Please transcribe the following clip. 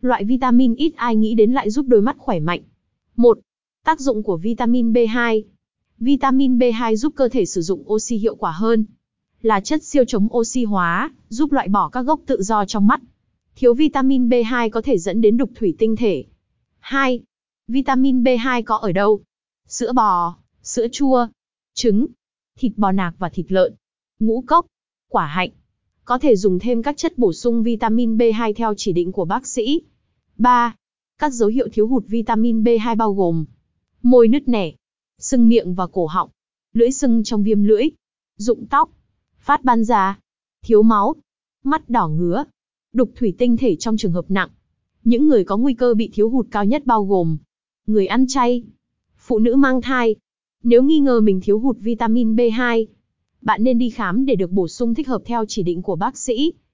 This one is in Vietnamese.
Loại vitamin ít ai nghĩ đến lại giúp đôi mắt khỏe mạnh. 1. Tác dụng của vitamin B2 Vitamin B2 giúp cơ thể sử dụng oxy hiệu quả hơn. Là chất siêu chống oxy hóa, giúp loại bỏ các gốc tự do trong mắt. Thiếu vitamin B2 có thể dẫn đến đục thủy tinh thể. 2. Vitamin B2 có ở đâu? Sữa bò, sữa chua, trứng, thịt bò nạc và thịt lợn, ngũ cốc, quả hạnh. Có thể dùng thêm các chất bổ sung vitamin B2 theo chỉ định của bác sĩ. 3. Các dấu hiệu thiếu hụt vitamin B2 bao gồm môi nứt nẻ, sưng miệng và cổ họng, lưỡi sưng trong viêm lưỡi, rụng tóc, phát ban da, thiếu máu, mắt đỏ ngứa, đục thủy tinh thể trong trường hợp nặng. Những người có nguy cơ bị thiếu hụt cao nhất bao gồm người ăn chay, phụ nữ mang thai. Nếu nghi ngờ mình thiếu hụt vitamin B2, bạn nên đi khám để được bổ sung thích hợp theo chỉ định của bác sĩ.